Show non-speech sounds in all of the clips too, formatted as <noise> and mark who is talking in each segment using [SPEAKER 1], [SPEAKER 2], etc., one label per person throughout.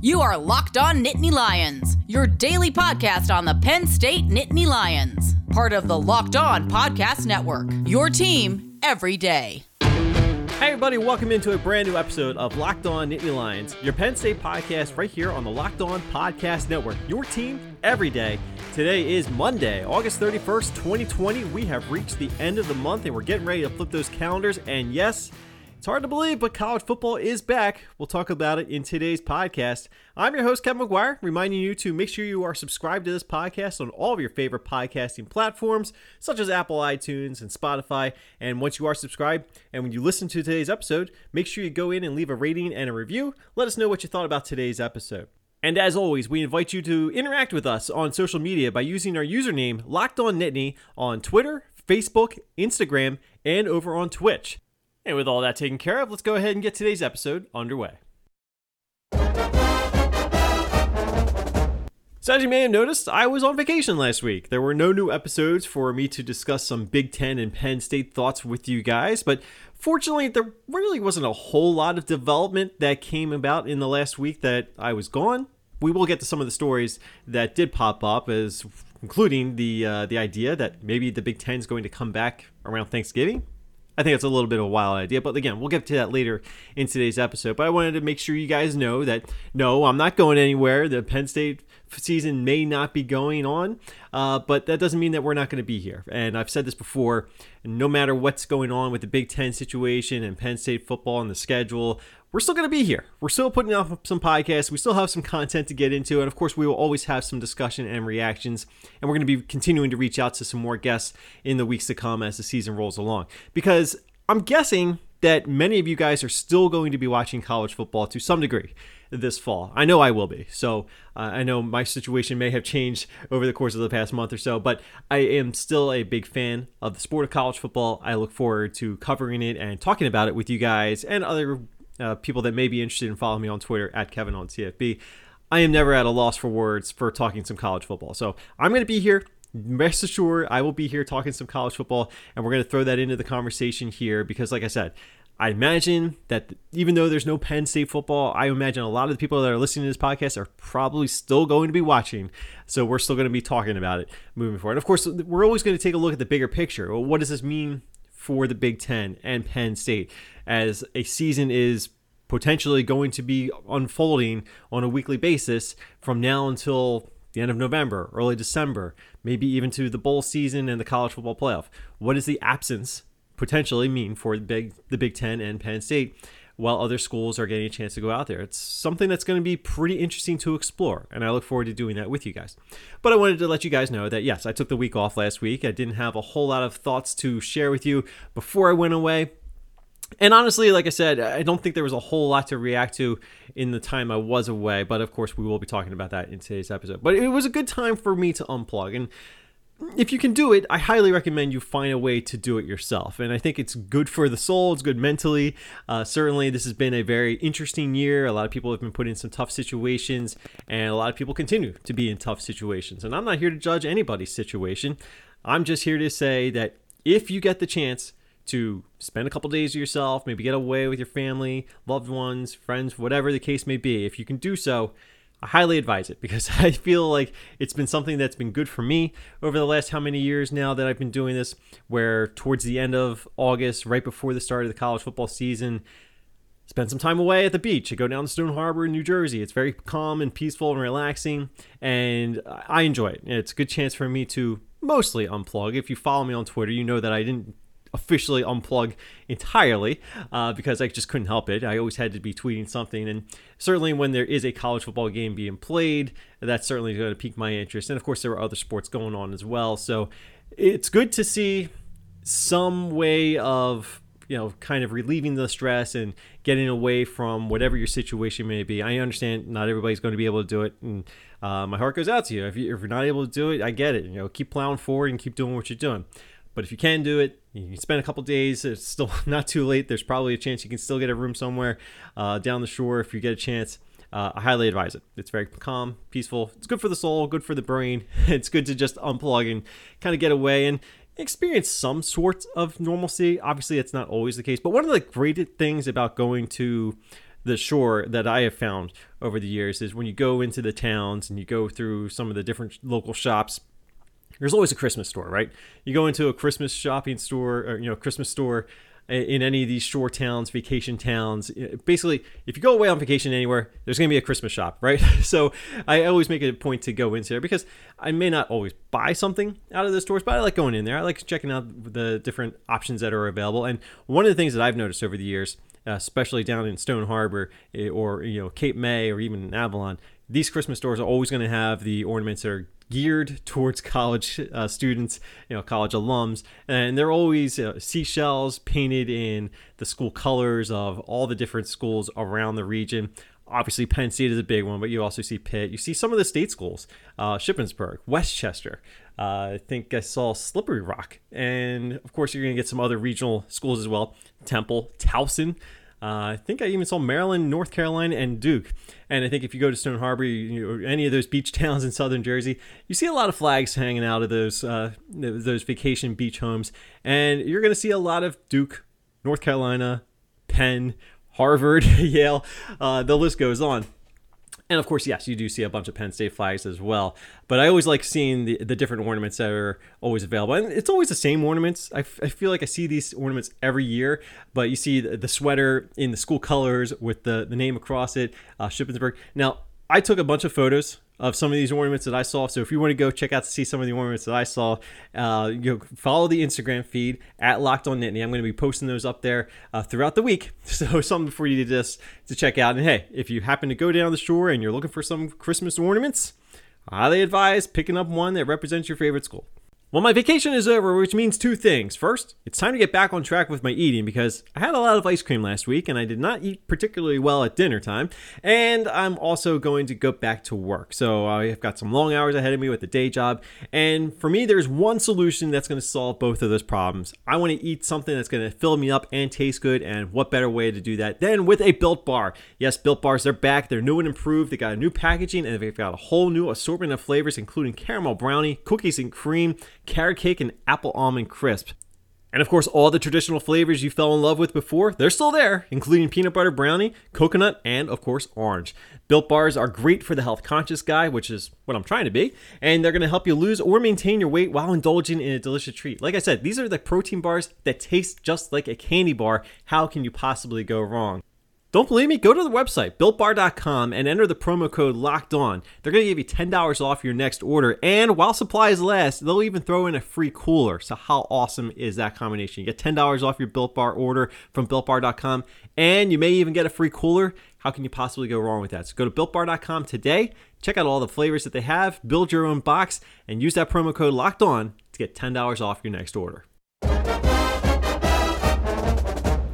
[SPEAKER 1] You are Locked On Nittany Lions, your daily podcast on the Penn State Nittany Lions, part of the Locked On Podcast Network. Your team every day.
[SPEAKER 2] Hey everybody, welcome into a brand new episode of Locked On Nittany Lions, your Penn State podcast right here on the Locked On Podcast Network. Your team every day. Today is Monday, August 31st, 2020. We have reached the end of the month and we're getting ready to flip those calendars. And yes, it's hard to believe, but college football is back. We'll talk about it in today's podcast. I'm your host, Kevin McGuire, reminding you to make sure you are subscribed to this podcast on all of your favorite podcasting platforms, such as Apple iTunes and Spotify. And once you are subscribed, and when you listen to today's episode, make sure you go in and leave a rating and a review. Let us know what you thought about today's episode. And as always, we invite you to interact with us on social media by using our username Locked On on Twitter, Facebook, Instagram, and over on Twitch. And with all that taken care of, let's go ahead and get today's episode underway. So, as you may have noticed, I was on vacation last week. There were no new episodes for me to discuss some Big Ten and Penn State thoughts with you guys, but fortunately, there really wasn't a whole lot of development that came about in the last week that I was gone. We will get to some of the stories that did pop up, as including the uh, the idea that maybe the Big Ten is going to come back around Thanksgiving. I think it's a little bit of a wild idea, but again, we'll get to that later in today's episode. But I wanted to make sure you guys know that no, I'm not going anywhere. The Penn State season may not be going on, uh, but that doesn't mean that we're not going to be here. And I've said this before no matter what's going on with the Big Ten situation and Penn State football and the schedule, we're still going to be here. We're still putting out some podcasts. We still have some content to get into. And of course, we will always have some discussion and reactions. And we're going to be continuing to reach out to some more guests in the weeks to come as the season rolls along. Because I'm guessing that many of you guys are still going to be watching college football to some degree this fall. I know I will be. So uh, I know my situation may have changed over the course of the past month or so, but I am still a big fan of the sport of college football. I look forward to covering it and talking about it with you guys and other uh, people that may be interested in following me on Twitter at Kevin on CFB. I am never at a loss for words for talking some college football. So I'm going to be here. Rest assured, I will be here talking some college football, and we're going to throw that into the conversation here because, like I said, I imagine that even though there's no Penn State football, I imagine a lot of the people that are listening to this podcast are probably still going to be watching. So we're still going to be talking about it moving forward. Of course, we're always going to take a look at the bigger picture. What does this mean for the Big Ten and Penn State as a season is potentially going to be unfolding on a weekly basis from now until the end of November, early December, maybe even to the bowl season and the college football playoff. What does the absence potentially mean for the Big the Big Ten and Penn State? While other schools are getting a chance to go out there. It's something that's going to be pretty interesting to explore, and I look forward to doing that with you guys. But I wanted to let you guys know that yes, I took the week off last week. I didn't have a whole lot of thoughts to share with you before I went away and honestly, like I said, I don't think there was a whole lot to react to in the time I was away. But of course, we will be talking about that in today's episode. But it was a good time for me to unplug. And if you can do it, I highly recommend you find a way to do it yourself. And I think it's good for the soul, it's good mentally. Uh, certainly, this has been a very interesting year. A lot of people have been put in some tough situations, and a lot of people continue to be in tough situations. And I'm not here to judge anybody's situation. I'm just here to say that if you get the chance, to spend a couple days with yourself, maybe get away with your family, loved ones, friends, whatever the case may be. If you can do so, I highly advise it because <laughs> I feel like it's been something that's been good for me over the last how many years now that I've been doing this. Where towards the end of August, right before the start of the college football season, spend some time away at the beach. I go down to Stone Harbor in New Jersey. It's very calm and peaceful and relaxing, and I enjoy it. It's a good chance for me to mostly unplug. If you follow me on Twitter, you know that I didn't officially unplug entirely uh, because I just couldn't help it. I always had to be tweeting something, and certainly when there is a college football game being played, that's certainly going to pique my interest. And of course, there are other sports going on as well, so it's good to see some way of you know kind of relieving the stress and getting away from whatever your situation may be. I understand not everybody's going to be able to do it, and uh, my heart goes out to you. If, you. if you're not able to do it, I get it. You know, keep plowing forward and keep doing what you're doing. But if you can do it, you can spend a couple days. It's still <laughs> not too late. There's probably a chance you can still get a room somewhere uh, down the shore if you get a chance. Uh, I highly advise it. It's very calm, peaceful. It's good for the soul, good for the brain. <laughs> It's good to just unplug and kind of get away and experience some sort of normalcy. Obviously, it's not always the case. But one of the great things about going to the shore that I have found over the years is when you go into the towns and you go through some of the different local shops there's always a Christmas store, right? You go into a Christmas shopping store, or you know, Christmas store in any of these shore towns, vacation towns. Basically, if you go away on vacation anywhere, there's going to be a Christmas shop, right? <laughs> So I always make it a point to go into there because I may not always buy something out of the stores, but I like going in there. I like checking out the different options that are available. And one of the things that I've noticed over the years, especially down in Stone Harbor or you know Cape May or even in Avalon, these Christmas stores are always going to have the ornaments that are geared towards college uh, students, you know, college alums, and they're always seashells painted in the school colors of all the different schools around the region. Obviously, Penn State is a big one, but you also see Pitt. You see some of the state schools, uh, Shippensburg, West Chester. Uh, I think I saw Slippery Rock, and of course, you're going to get some other regional schools as well. Temple, Towson. Uh, I think I even saw Maryland, North Carolina, and Duke. And I think if you go to Stone Harbor, you, or any of those beach <laughs> towns in southern Jersey, you see a lot of flags hanging out of those uh, those vacation beach homes, and you're going to see a lot of Duke, North Carolina, Penn, Harvard, <laughs> Yale. Uh, the list goes on. And of course, yes, you do see a bunch of Penn State flags as well. But I always like seeing the, the different ornaments that are always available. And it's always the same ornaments. I, f- I feel like I see these ornaments every year. But you see the, the sweater in the school colors with the, the name across it, uh, Shippensburg. Now, I took a bunch of photos of some of these ornaments that I saw. So if you want to go check out to see some of the ornaments that I saw, uh, you follow the Instagram feed at Locked On Nittany. I'm going to be posting those up there uh, throughout the week. <laughs> So something for you to just to check out. And hey, if you happen to go down the shore and you're looking for some Christmas ornaments, I highly advise picking up one that represents your favorite school. Well, my vacation is over, which means two things. First, it's time to get back on track with my eating because I had a lot of ice cream last week and I did not eat particularly well at dinner time. And I'm also going to go back to work. So I've got some long hours ahead of me with the day job. And for me, there's one solution that's going to solve both of those problems. I want to eat something that's going to fill me up and taste good. And what better way to do that than with a Built Bar? Yes, Built Bars, they're back. They're new and improved. They got a new packaging and they've got a whole new assortment of flavors, including caramel brownie, cookies and cream carrot cake, and apple almond crisp. And of course, all the traditional flavors you fell in love with before, they're still there, including peanut butter brownie, coconut, and of course, orange. Built bars are great for the health conscious guy, which is what I'm trying to be, and they're to help you lose or maintain your weight while indulging in a delicious treat. Like I said, these are the protein bars that taste just like a candy bar. How can you possibly go wrong? Don't believe me? Go to the website, builtbar.com, and enter the promo code locked on. They're going to give you $10 off your next order. And while supplies last, they'll even throw in a free cooler. So, how awesome is that combination? You get $10 off your Built Bar order from builtbar.com, and you may even get a free cooler. How can you possibly go wrong with that? So, go to builtbar.com today, check out all the flavors that they have, build your own box, and use that promo code locked on to get $10 off your next order.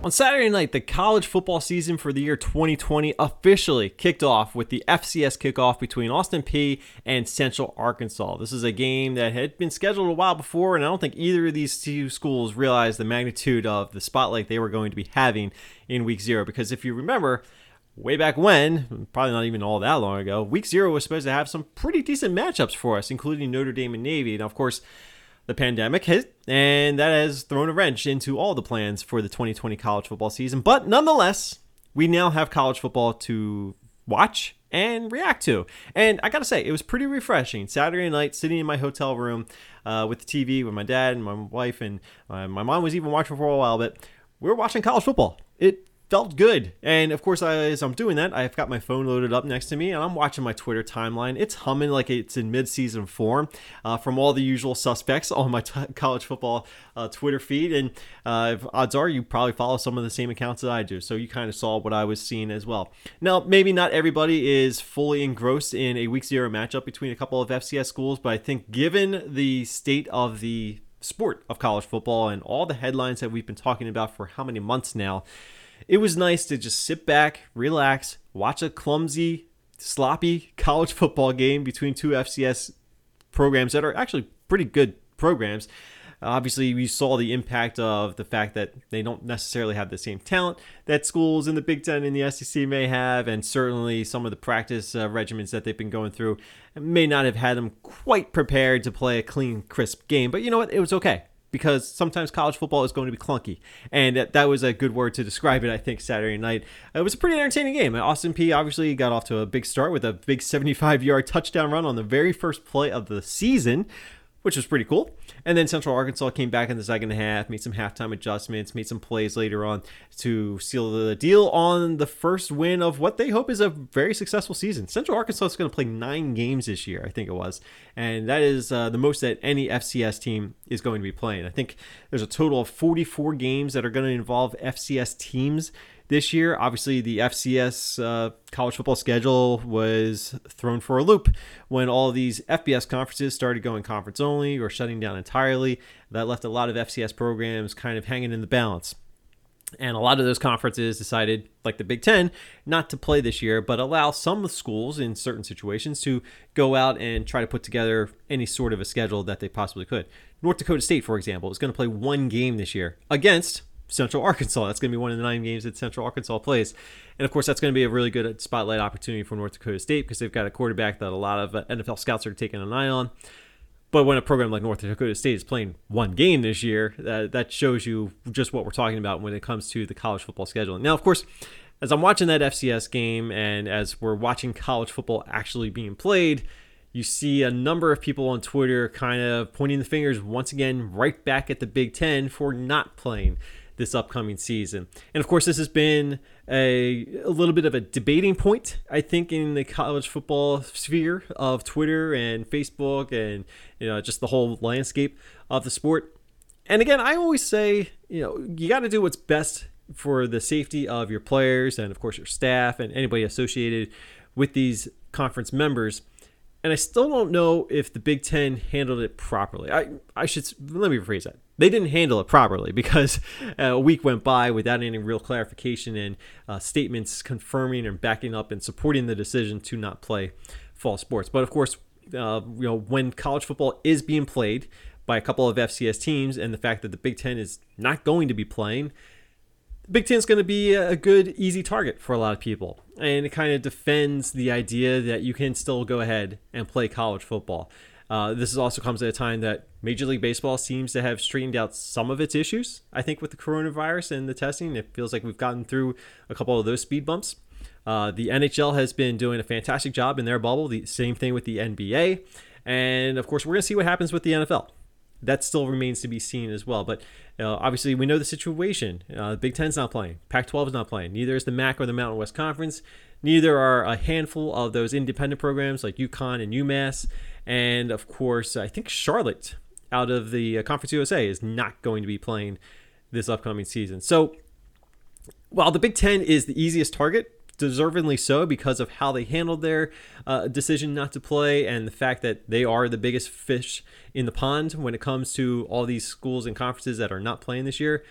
[SPEAKER 2] On Saturday night, the college football season for the year 2020 officially kicked off with the FCS kickoff between Austin Peay and Central Arkansas. This is a game that had been scheduled a while before, and I don't think either of these two schools realized the magnitude of the spotlight they were going to be having in week zero. Because if you remember, way back when, probably not even all that long ago, week zero was supposed to have some pretty decent matchups for us, including Notre Dame and Navy. Now, of course, the pandemic hit, and that has thrown a wrench into all the plans for the 2020 college football season. But nonetheless, we now have college football to watch and react to. And I gotta say, it was pretty refreshing. Saturday night, sitting in my hotel room uh, with the TV with my dad and my wife, and uh, my mom was even watching for a while, but we were watching college football. It felt good. And of course, as I'm doing that, I've got my phone loaded up next to me and I'm watching my Twitter timeline. It's humming like it's in midseason form uh, from all the usual suspects on my t- <laughs> college football uh, Twitter feed. And uh, odds are you probably follow some of the same accounts that I do. So you kind of saw what I was seeing as well. Now, maybe not everybody is fully engrossed in a week zero matchup between a couple of FCS schools, but I think given the state of the sport of college football and all the headlines that we've been talking about for how many months now, it was nice to just sit back, relax, watch a clumsy, sloppy college <laughs> football game between two FCS programs that are actually pretty good programs. Obviously, we saw the impact of the fact that they don't necessarily have the same talent that schools in the Big Ten and the SEC may have, and certainly some of the practice uh, regimens that they've been going through may not have had them quite prepared to play a clean, crisp game. But you know what? It was okay because sometimes college football is going to be clunky. And that, that was a good word to describe it, I think, Saturday night. It was a pretty entertaining game. Austin Peay obviously got off to a big start with a big 75 yard touchdown run on the very first play of the season which was pretty cool. And then Central Arkansas came back in the second half, made some halftime adjustments, made some plays later on to seal the deal on the first win of what they hope is a very successful season. Central Arkansas is going to play nine games this year, I think it was, and that is uh, the most that any FCS team is going to be playing. I think there's a total of 44 games that are going to involve FCS teams this year. Obviously, the FCS uh, college football schedule was thrown for a loop when all these FBS conferences started going conference only or shutting down entirely. That left a lot of FCS programs kind of hanging in the balance. And a lot of those conferences decided, like the Big Ten, not to play this year, but allow some schools in certain situations to go out and try to put together any sort of a schedule that they possibly could. North Dakota State, for example, is going to play one game this year against Central Arkansas. That's going to be one of the nine games that Central Arkansas plays. And of course, that's going to be a really good spotlight opportunity for North Dakota State because they've got a quarterback that a lot of uh, NFL scouts are taking an eye on. But when a program like North Dakota State is playing one game this year, uh, that shows you just what we're talking about when it comes to the college football scheduling. Now, of course, as I'm watching that FCS game and as we're watching college football actually being played, you see a number of people on Twitter kind of pointing the fingers once again right back at the Big Ten for not playing this upcoming season. And of course, this has been a, a little bit of a debating point, I think, in the college football sphere of Twitter and Facebook and you know just the whole landscape of the sport. And again, I always say, you know, you got to do what's best for the safety of your players and of course your staff and anybody associated with these conference members and I still don't know if the Big Ten handled it properly. I I should let me rephrase that. They didn't handle it properly because <laughs> a week went by without any real clarification and uh, statements confirming and backing up and supporting the decision to not play fall sports. But of course, uh, you know when college football is being played by a couple of FCS teams, and the fact that the Big Ten is not going to be playing the Big Ten is going to be a good, easy target for a lot of people. And it kind of defends the idea that you can still go ahead and play college football. Uh, this also comes at a time that Major League Baseball seems to have straightened out some of its issues. I think with the coronavirus and the testing, it feels like we've gotten through a couple of those speed bumps. Uh, the NHL has been doing a fantastic job in their bubble. The same thing with the NBA, and of course, we're going to see what happens with the NFL that still remains to be seen as well. But uh, obviously, we know the situation. Uh, Big Ten's not playing. Pac-12 is not playing. Neither is the MAC or the Mountain West Conference. Neither are a handful of those independent programs like UConn and UMass. And of course, I think Charlotte out of the uh, Conference USA is not going to be playing this upcoming season. So while the Big Ten is the easiest target deservedly so because of how they handled their uh, decision not to play and the fact that they are the biggest fish in the pond when it comes to all these schools and conferences that are not playing this year.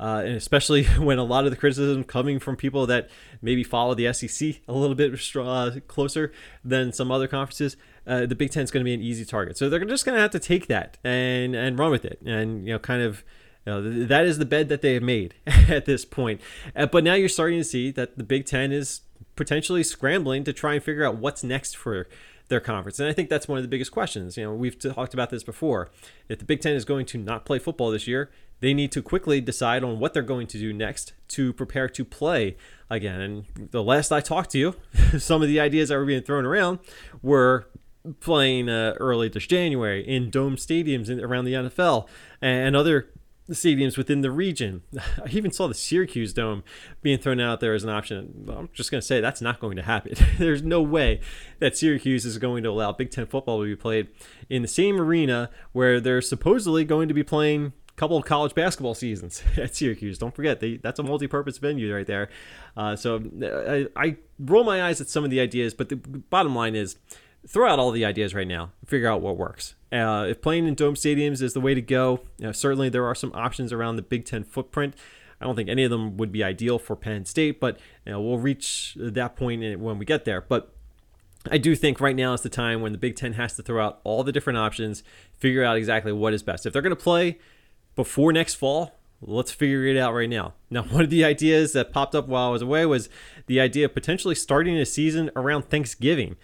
[SPEAKER 2] Uh, and especially <laughs> when a lot of the criticism coming from people that maybe follow the SEC a little bit <laughs> uh, closer than some other conferences, uh, the Big Ten is going to be an easy target. So they're just going to have to take that and and run with it, and you know, kind of you know, that is the bed that they have made <laughs> at this point. Uh, but now you're starting to see that the Big Ten is potentially scrambling to try and figure out what's next for their conference. And I think that's one of the biggest questions. You know, we've talked about this before. If the Big Ten is going to not play football this year, they need to quickly decide on what they're going to do next to prepare to play again. And the last I talked to you, <laughs> some of the ideas that were being thrown around were playing uh, early this January in dome stadiums in, around the NFL and other the stadiums within the region. <laughs> I even saw the Syracuse Dome being thrown out there as an option. I'm just going to say that's not going to happen. <laughs> There's no way that Syracuse is going to allow Big Ten football to be played in the same arena where they're supposedly going to be playing a couple of college basketball seasons <laughs> at Syracuse. Don't forget, they, that's a multi purpose venue right there. Uh, so I, I roll my eyes at some of the ideas, but the bottom line is throw out all the ideas right now, figure out what works. Uh, if playing in dome stadiums is the way to go, you know, certainly there are some options around the Big Ten footprint. I don't think any of them would be ideal for Penn State, but you know, we'll reach that point when we get there. But I do think right now is the time when the Big Ten has to throw out all the different options, figure out exactly what is best. If they're going to play before next fall, let's figure it out right now. Now, one of the ideas that popped up while I was away was the idea of potentially starting a season around Thanksgiving.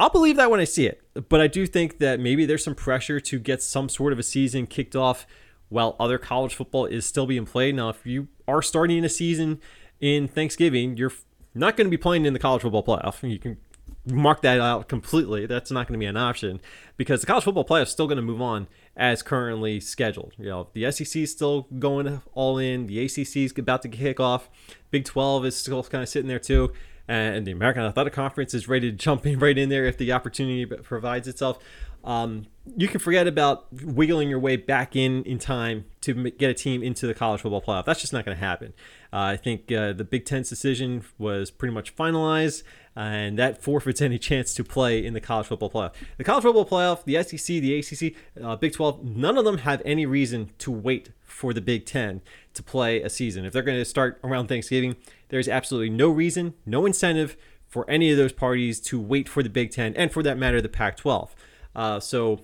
[SPEAKER 2] I'll believe that when I see it. But I do think that maybe there's some pressure to get some sort of a season kicked off while other college football is still being played. Now, if you are starting a season in Thanksgiving, you're not going to be playing in the college football playoff. You can mark that out completely. That's not going to be an option because the college football playoff is still going to move on as currently scheduled. You know, the SEC is still going all in. The ACC is about to kick off. Big 12 is still kind of sitting there too. And the American Athletic Conference is ready to jump in right in there if the opportunity provides itself. Um, you can forget about wiggling your way back in in time to get a team into the college football playoff. That's just not going to happen. Uh, I think uh, the Big Ten's decision was pretty much finalized, and that forfeits any chance to play in the college football playoff. The college football playoff, the SEC, the ACC, uh, Big 12, none of them have any reason to wait for the Big Ten to play a season. If they're going to start around Thanksgiving, there's absolutely no reason, no incentive for any of those parties to wait for the Big Ten, and for that matter, the Pac 12. Uh, so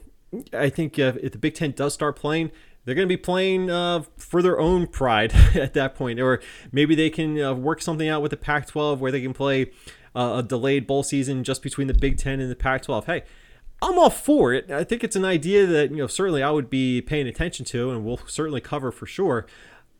[SPEAKER 2] I think uh, if the Big Ten does start playing, they're going to be playing uh, for their own pride <laughs> at that point, or maybe they can uh, work something out with the Pac-12 where they can play uh, a delayed bowl season just between the Big Ten and the Pac-12. Hey, I'm all for it. I think it's an idea that you know certainly I would be paying attention to, and we'll certainly cover for sure.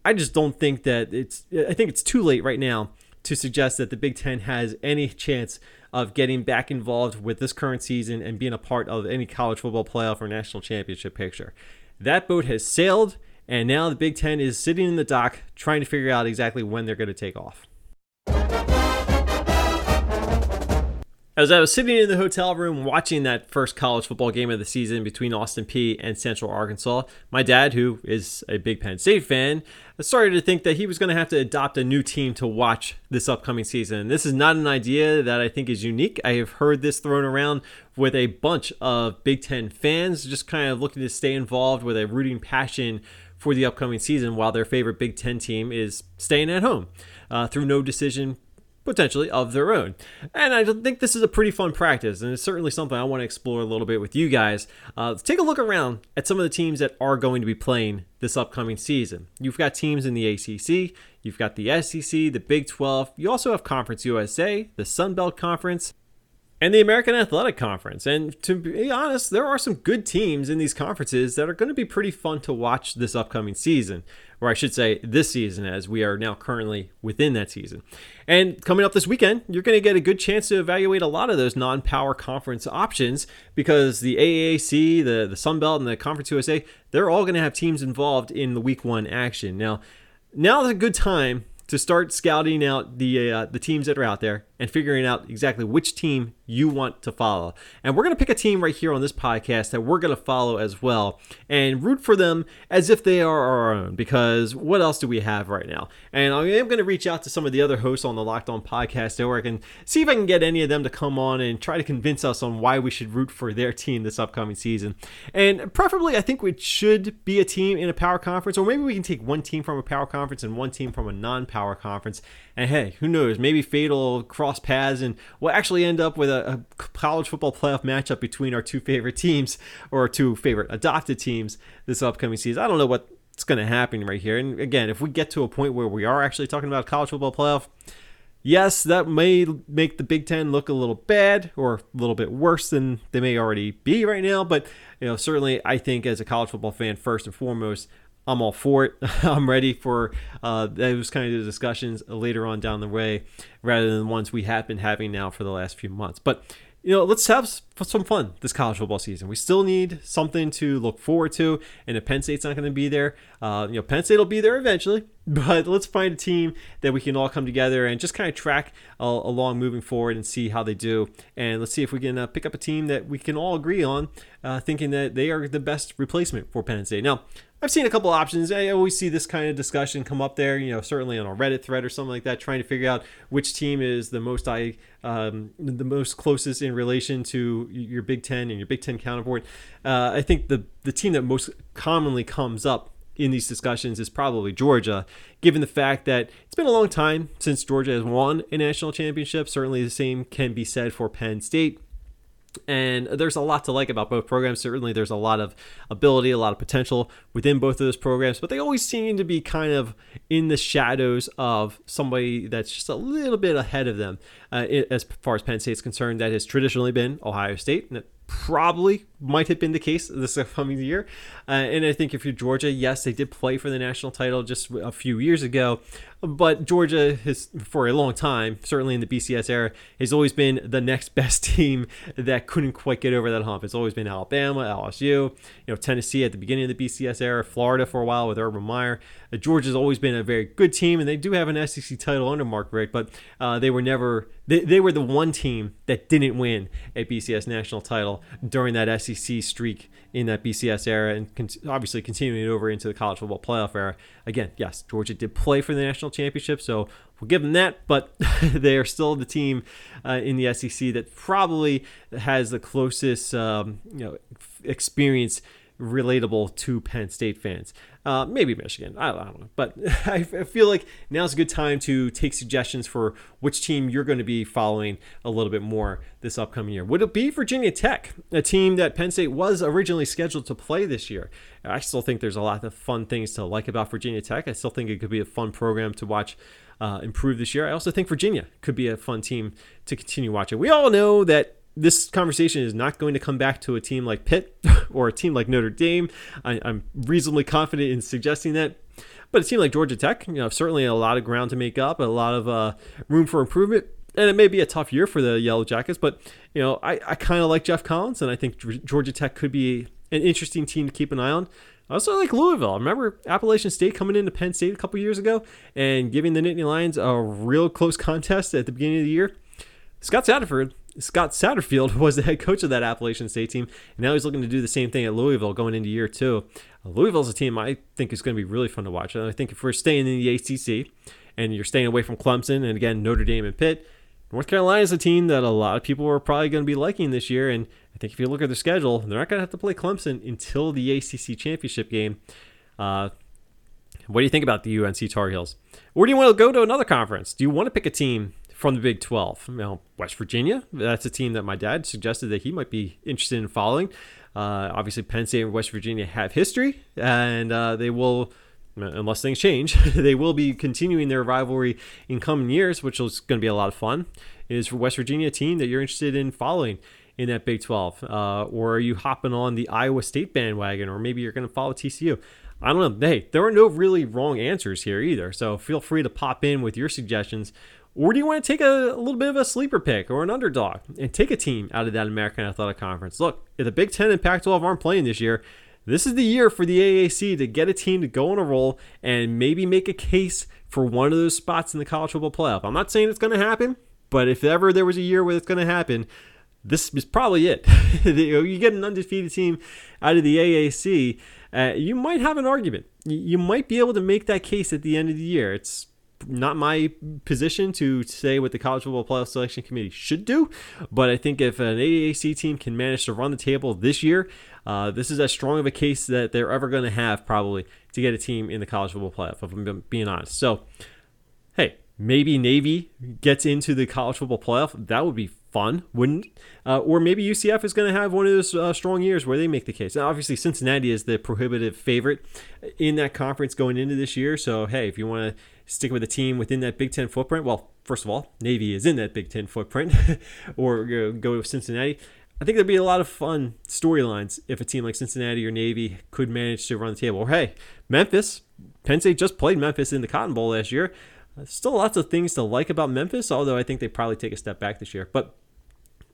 [SPEAKER 2] I just don't think that it's. I think it's too late right now to suggest that the Big Ten has any chance of getting back involved with this current season and being a part of any college football playoff or national championship picture. That boat has sailed, and now the Big Ten is sitting in the dock trying to figure out exactly when they're going to take off. As I was sitting in the hotel room watching that first college football game of the season between Austin Peay and Central Arkansas, my dad, who is a big Penn State fan, started to think that he was going to have to adopt a new team to watch this upcoming season. This is not an idea that I think is unique. I have heard this thrown around with a bunch of Big Ten fans just kind of looking to stay involved with a rooting passion for the upcoming season while their favorite Big Ten team is staying at home uh, through no decision potentially of their own. And I think this is a pretty fun practice, and it's certainly something I want to explore a little bit with you guys. Uh, take a look around at some of the teams that are going to be playing this upcoming season. You've got teams in the ACC, you've got the SEC, the Big 12, you also have Conference USA, the Sun Belt Conference, and the American Athletic Conference. And to be honest, there are some good teams in these conferences that are going to be pretty fun to watch this upcoming season, or I should say this season, as we are now currently within that season. And coming up this weekend, you're going to get a good chance to evaluate a lot of those non power conference options because the AAC, the, the Sun Belt, and the Conference USA, they're all going to have teams involved in the week one action. Now, now is a good time to start scouting out the uh, the teams that are out there and figuring out exactly which team you want to follow. And we're going to pick a team right here on this podcast that we're going to follow as well and root for them as if they are our own because what else do we have right now? And I am going to reach out to some of the other hosts on the Locked On podcast network and see if I can get any of them to come on and try to convince us on why we should root for their team this upcoming season. And preferably, I think we should be a team in a power conference, or maybe we can take one team from a power conference and one team from a non power conference. And hey, who knows? Maybe fatal cross paths and we'll actually end up with a, a, college football playoff matchup between our two favorite teams or two favorite adopted teams this upcoming season. I don't know what's going to happen right here. And again, if we get to a point where we are actually talking about college football playoff, yes, that may make the Big Ten look a little bad or a little bit worse than they may already be right now. But you know, certainly, I think as a college football fan, first and foremost, I'm all for it. <laughs> I'm ready for uh, those kind of discussions later on down the way, rather than the ones we have been having now for the last few months. But you know, let's have some fun this college football season. We still need something to look forward to, and if Penn State's not going to be there, uh, you know, Penn State will be there eventually. <laughs> But let's find a team that we can all come together and just kind of track uh, along moving forward and see how they do. And let's see if we can uh, pick up a team that we can all agree on, uh, thinking that they are the best replacement for Penn State. Now, I've seen a couple options. I always see this kind of discussion come up there, you know, certainly on a Reddit thread or something like that, trying to figure out which team is the most I um, the most closest in relation to your Big Ten and your Big Ten counterpart. Uh, I think the the team that most commonly comes up in these discussions is probably Georgia, given the fact that it's been a long time since Georgia has won a national championship. Certainly, the same can be said for Penn State. And there's a lot to like about both programs. Certainly, there's a lot of ability, a lot of potential within both of those programs, but they always seem to be kind of in the shadows of somebody that's just a little bit ahead of them uh, as far as Penn State's concerned. That has traditionally been Ohio State, and probably might have been the case this <laughs> upcoming year. Uh, and I think if you're Georgia, yes, they did play for the national title just a few years ago, but Georgia has, for a long time, certainly in the BCS era, has always been the next <laughs> best team that couldn't quite get over that hump. It's always been Alabama, LSU, you know, Tennessee at the beginning of the BCS era, Florida for a while with Urban Meyer. Uh, Georgia's always been a very good team, and they do have an SEC title under Mark Richt, but uh, they were never they, they were the one team that didn't win a BCS national title during that SEC streak in that BCS era and con- obviously continuing it over into the college football playoff era. Again, yes, Georgia did play for the national championship, so we'll give them that, but <laughs> they are still the team uh, in the SEC that probably has the closest um, you know experience relatable to Penn State fans. Uh, maybe Michigan. I, I, don't know. But <laughs> I feel like now's a good time to take suggestions for which team you're going to be following a little bit more this upcoming year. Would it be Virginia Tech, a team that Penn State was originally scheduled to play this year? I still think there's a lot of fun things to like about Virginia Tech. I still think it could be a fun program to watch uh, improve this year. I also think Virginia could be a fun team to continue watching. We all know that this conversation is not going to come back to a team like Pitt <laughs> or a team like Notre Dame. I, am reasonably confident in suggesting that. But a team like Georgia Tech, you know, certainly a lot of ground to make up, a lot of uh, room for improvement. And it may be a tough year for the Yellow Jackets, but you know, I, I kind of like Geoff Collins, and I think Georgia Tech could be an interesting team to keep an eye on. I also like Louisville. I Remember Appalachian State coming into Penn State a couple years ago and giving the Nittany Lions a real close contest at the beginning of the year. Scott Satterfield Scott Satterfield <laughs> was the head coach of that Appalachian State team, and now he's looking to do the same thing at Louisville going into year two. Uh, Louisville's a team I think is going to be really fun to watch. And I think if we're staying in the ACC and you're staying away from Clemson and again Notre Dame and Pitt, North Carolina is a team that a lot of people are probably going to be liking this year. And I think if you look at their schedule, they're not going to have to play Clemson until the ACC championship game. Uh, what do you think about the UNC Tar Heels? Or do you want to go to another conference? Do you want to pick a team from the Big 12. You know, West Virginia, that's a team that my dad suggested that he might be interested in following. Uh, obviously, Penn State and West Virginia have history, and uh, they will, unless things change, <laughs> they will be continuing their rivalry in coming years, which is going to be a lot of fun. Is West Virginia a team that you're interested in following in that Big 12? Uh, or are you hopping on the Iowa State bandwagon, or maybe you're going to follow TCU? I don't know. Hey, there are no really wrong answers here either. So feel free to pop in with your suggestions or do you want to take a, a, little bit of a sleeper pick or an underdog and take a team out of that American Athletic Conference? Look, if the Big Ten and Pac 12 aren't playing this year, this is the year for the AAC to get a team to go on a roll and maybe make a case for one of those spots in the college football playoff. I'm not saying it's going to happen, but if ever there was a year where it's going to happen, this is probably it. <laughs> you get an undefeated team out of the AAC, uh, you might have an argument. You might be able to make that case at the end of the year. It's not my position to say what the college football playoff selection committee should do, but I think if an AAC team can manage to run the table this year, uh, this is as strong of a case that they're ever going to have probably to get a team in the college football playoff. If I'm being honest, so hey, maybe Navy gets into the college football playoff. That would be fun, wouldn't? Uh, or maybe UCF is going to have one of those uh, strong years where they make the case. Now, obviously, Cincinnati is the prohibitive favorite in that conference going into this year. So, hey, if you want to stick with a team within that Big Ten footprint, well, first of all, Navy is in that Big Ten footprint, <laughs> or go to Cincinnati. I think there'd be a lot of fun storylines if a team like Cincinnati or Navy could manage to run the table. Or hey, Memphis, Penn State just played Memphis in the Cotton Bowl last year. Still lots of things to like about Memphis, although I think they probably take a step back this year. But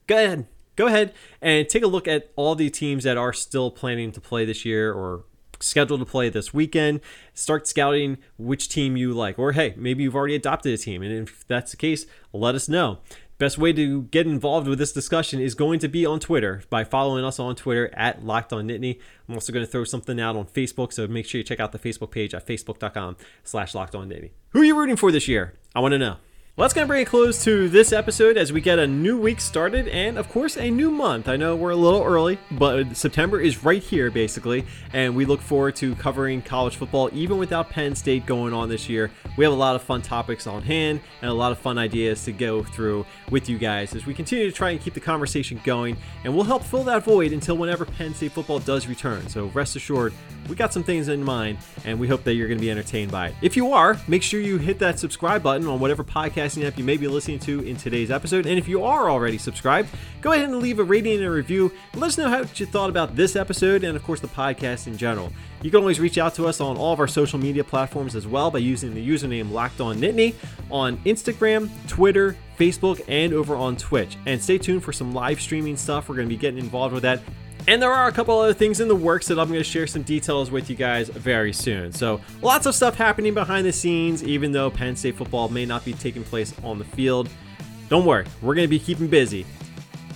[SPEAKER 2] go ahead, go ahead and take a look at all the teams that are still planning to play this year or scheduled to play this weekend. Start scouting which team you like. Or hey, maybe you've already adopted a team. And if that's the case, let us know. Best way to get involved with this discussion is going to be on Twitter by following us on Twitter at Locked On Nittany. I'm also going to throw something out on Facebook, so make sure you check out the Facebook page at facebook.com slash Locked On Nittany. Who are you rooting for this year? I want to know. Well, that's going to bring a close to this episode as we get a new week started and, of course, a new month. I know we're a little early, but September is right here, basically, and we look forward to covering college football even without Penn State going on this year. We have a lot of fun topics on hand and a lot of fun ideas to go through with you guys as we continue to try and keep the conversation going, and we'll help fill that void until whenever Penn State football does return. So rest assured, we got some things in mind, and we hope that you're going to be entertained by it. If you are, make sure you hit that subscribe button on whatever podcast podcasting app you may be listening to in today's episode. And if you are already subscribed, go ahead and leave a rating and a review. Let us know how you thought about this episode and, of course, the podcast in general. You can always reach out to us on all of our social media platforms as well by using the username Locked On Nittany on Instagram, Twitter, Facebook, and over on Twitch. And stay tuned for some live streaming stuff. We're going to be getting involved with that. And there are a couple other things in the works that I'm going to share some details with you guys very soon. So, lots of stuff happening behind the scenes, even though Penn State football may not be taking place on the field. Don't worry, we're going to be keeping busy.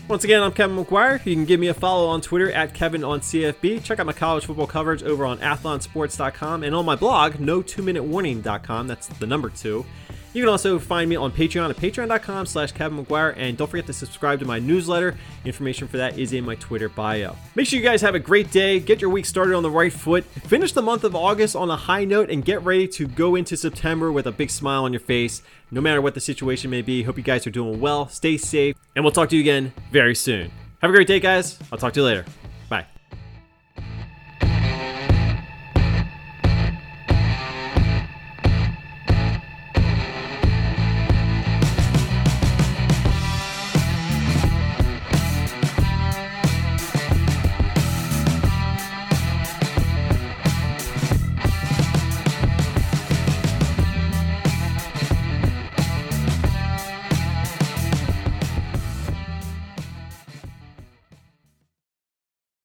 [SPEAKER 2] Once again, I'm Kevin McGuire. You can give me a follow on Twitter at Kevin on CFB. Check out my college football coverage over on athlonsports.com and on my blog, no2minutewarning.com. That's the number two. You can also find me on Patreon at patreon.com slash Kevin McGuire, and don't forget to subscribe to my newsletter. Information for that is in my Twitter bio. Make sure you guys have a great day, get your week started on the right foot, finish the month of August on a high note, and get ready to go into September with a big smile on your face, no matter what the situation may be. Hope you guys are doing well, stay safe, and we'll talk to you again very soon. Have a great day, guys. I'll talk to you later.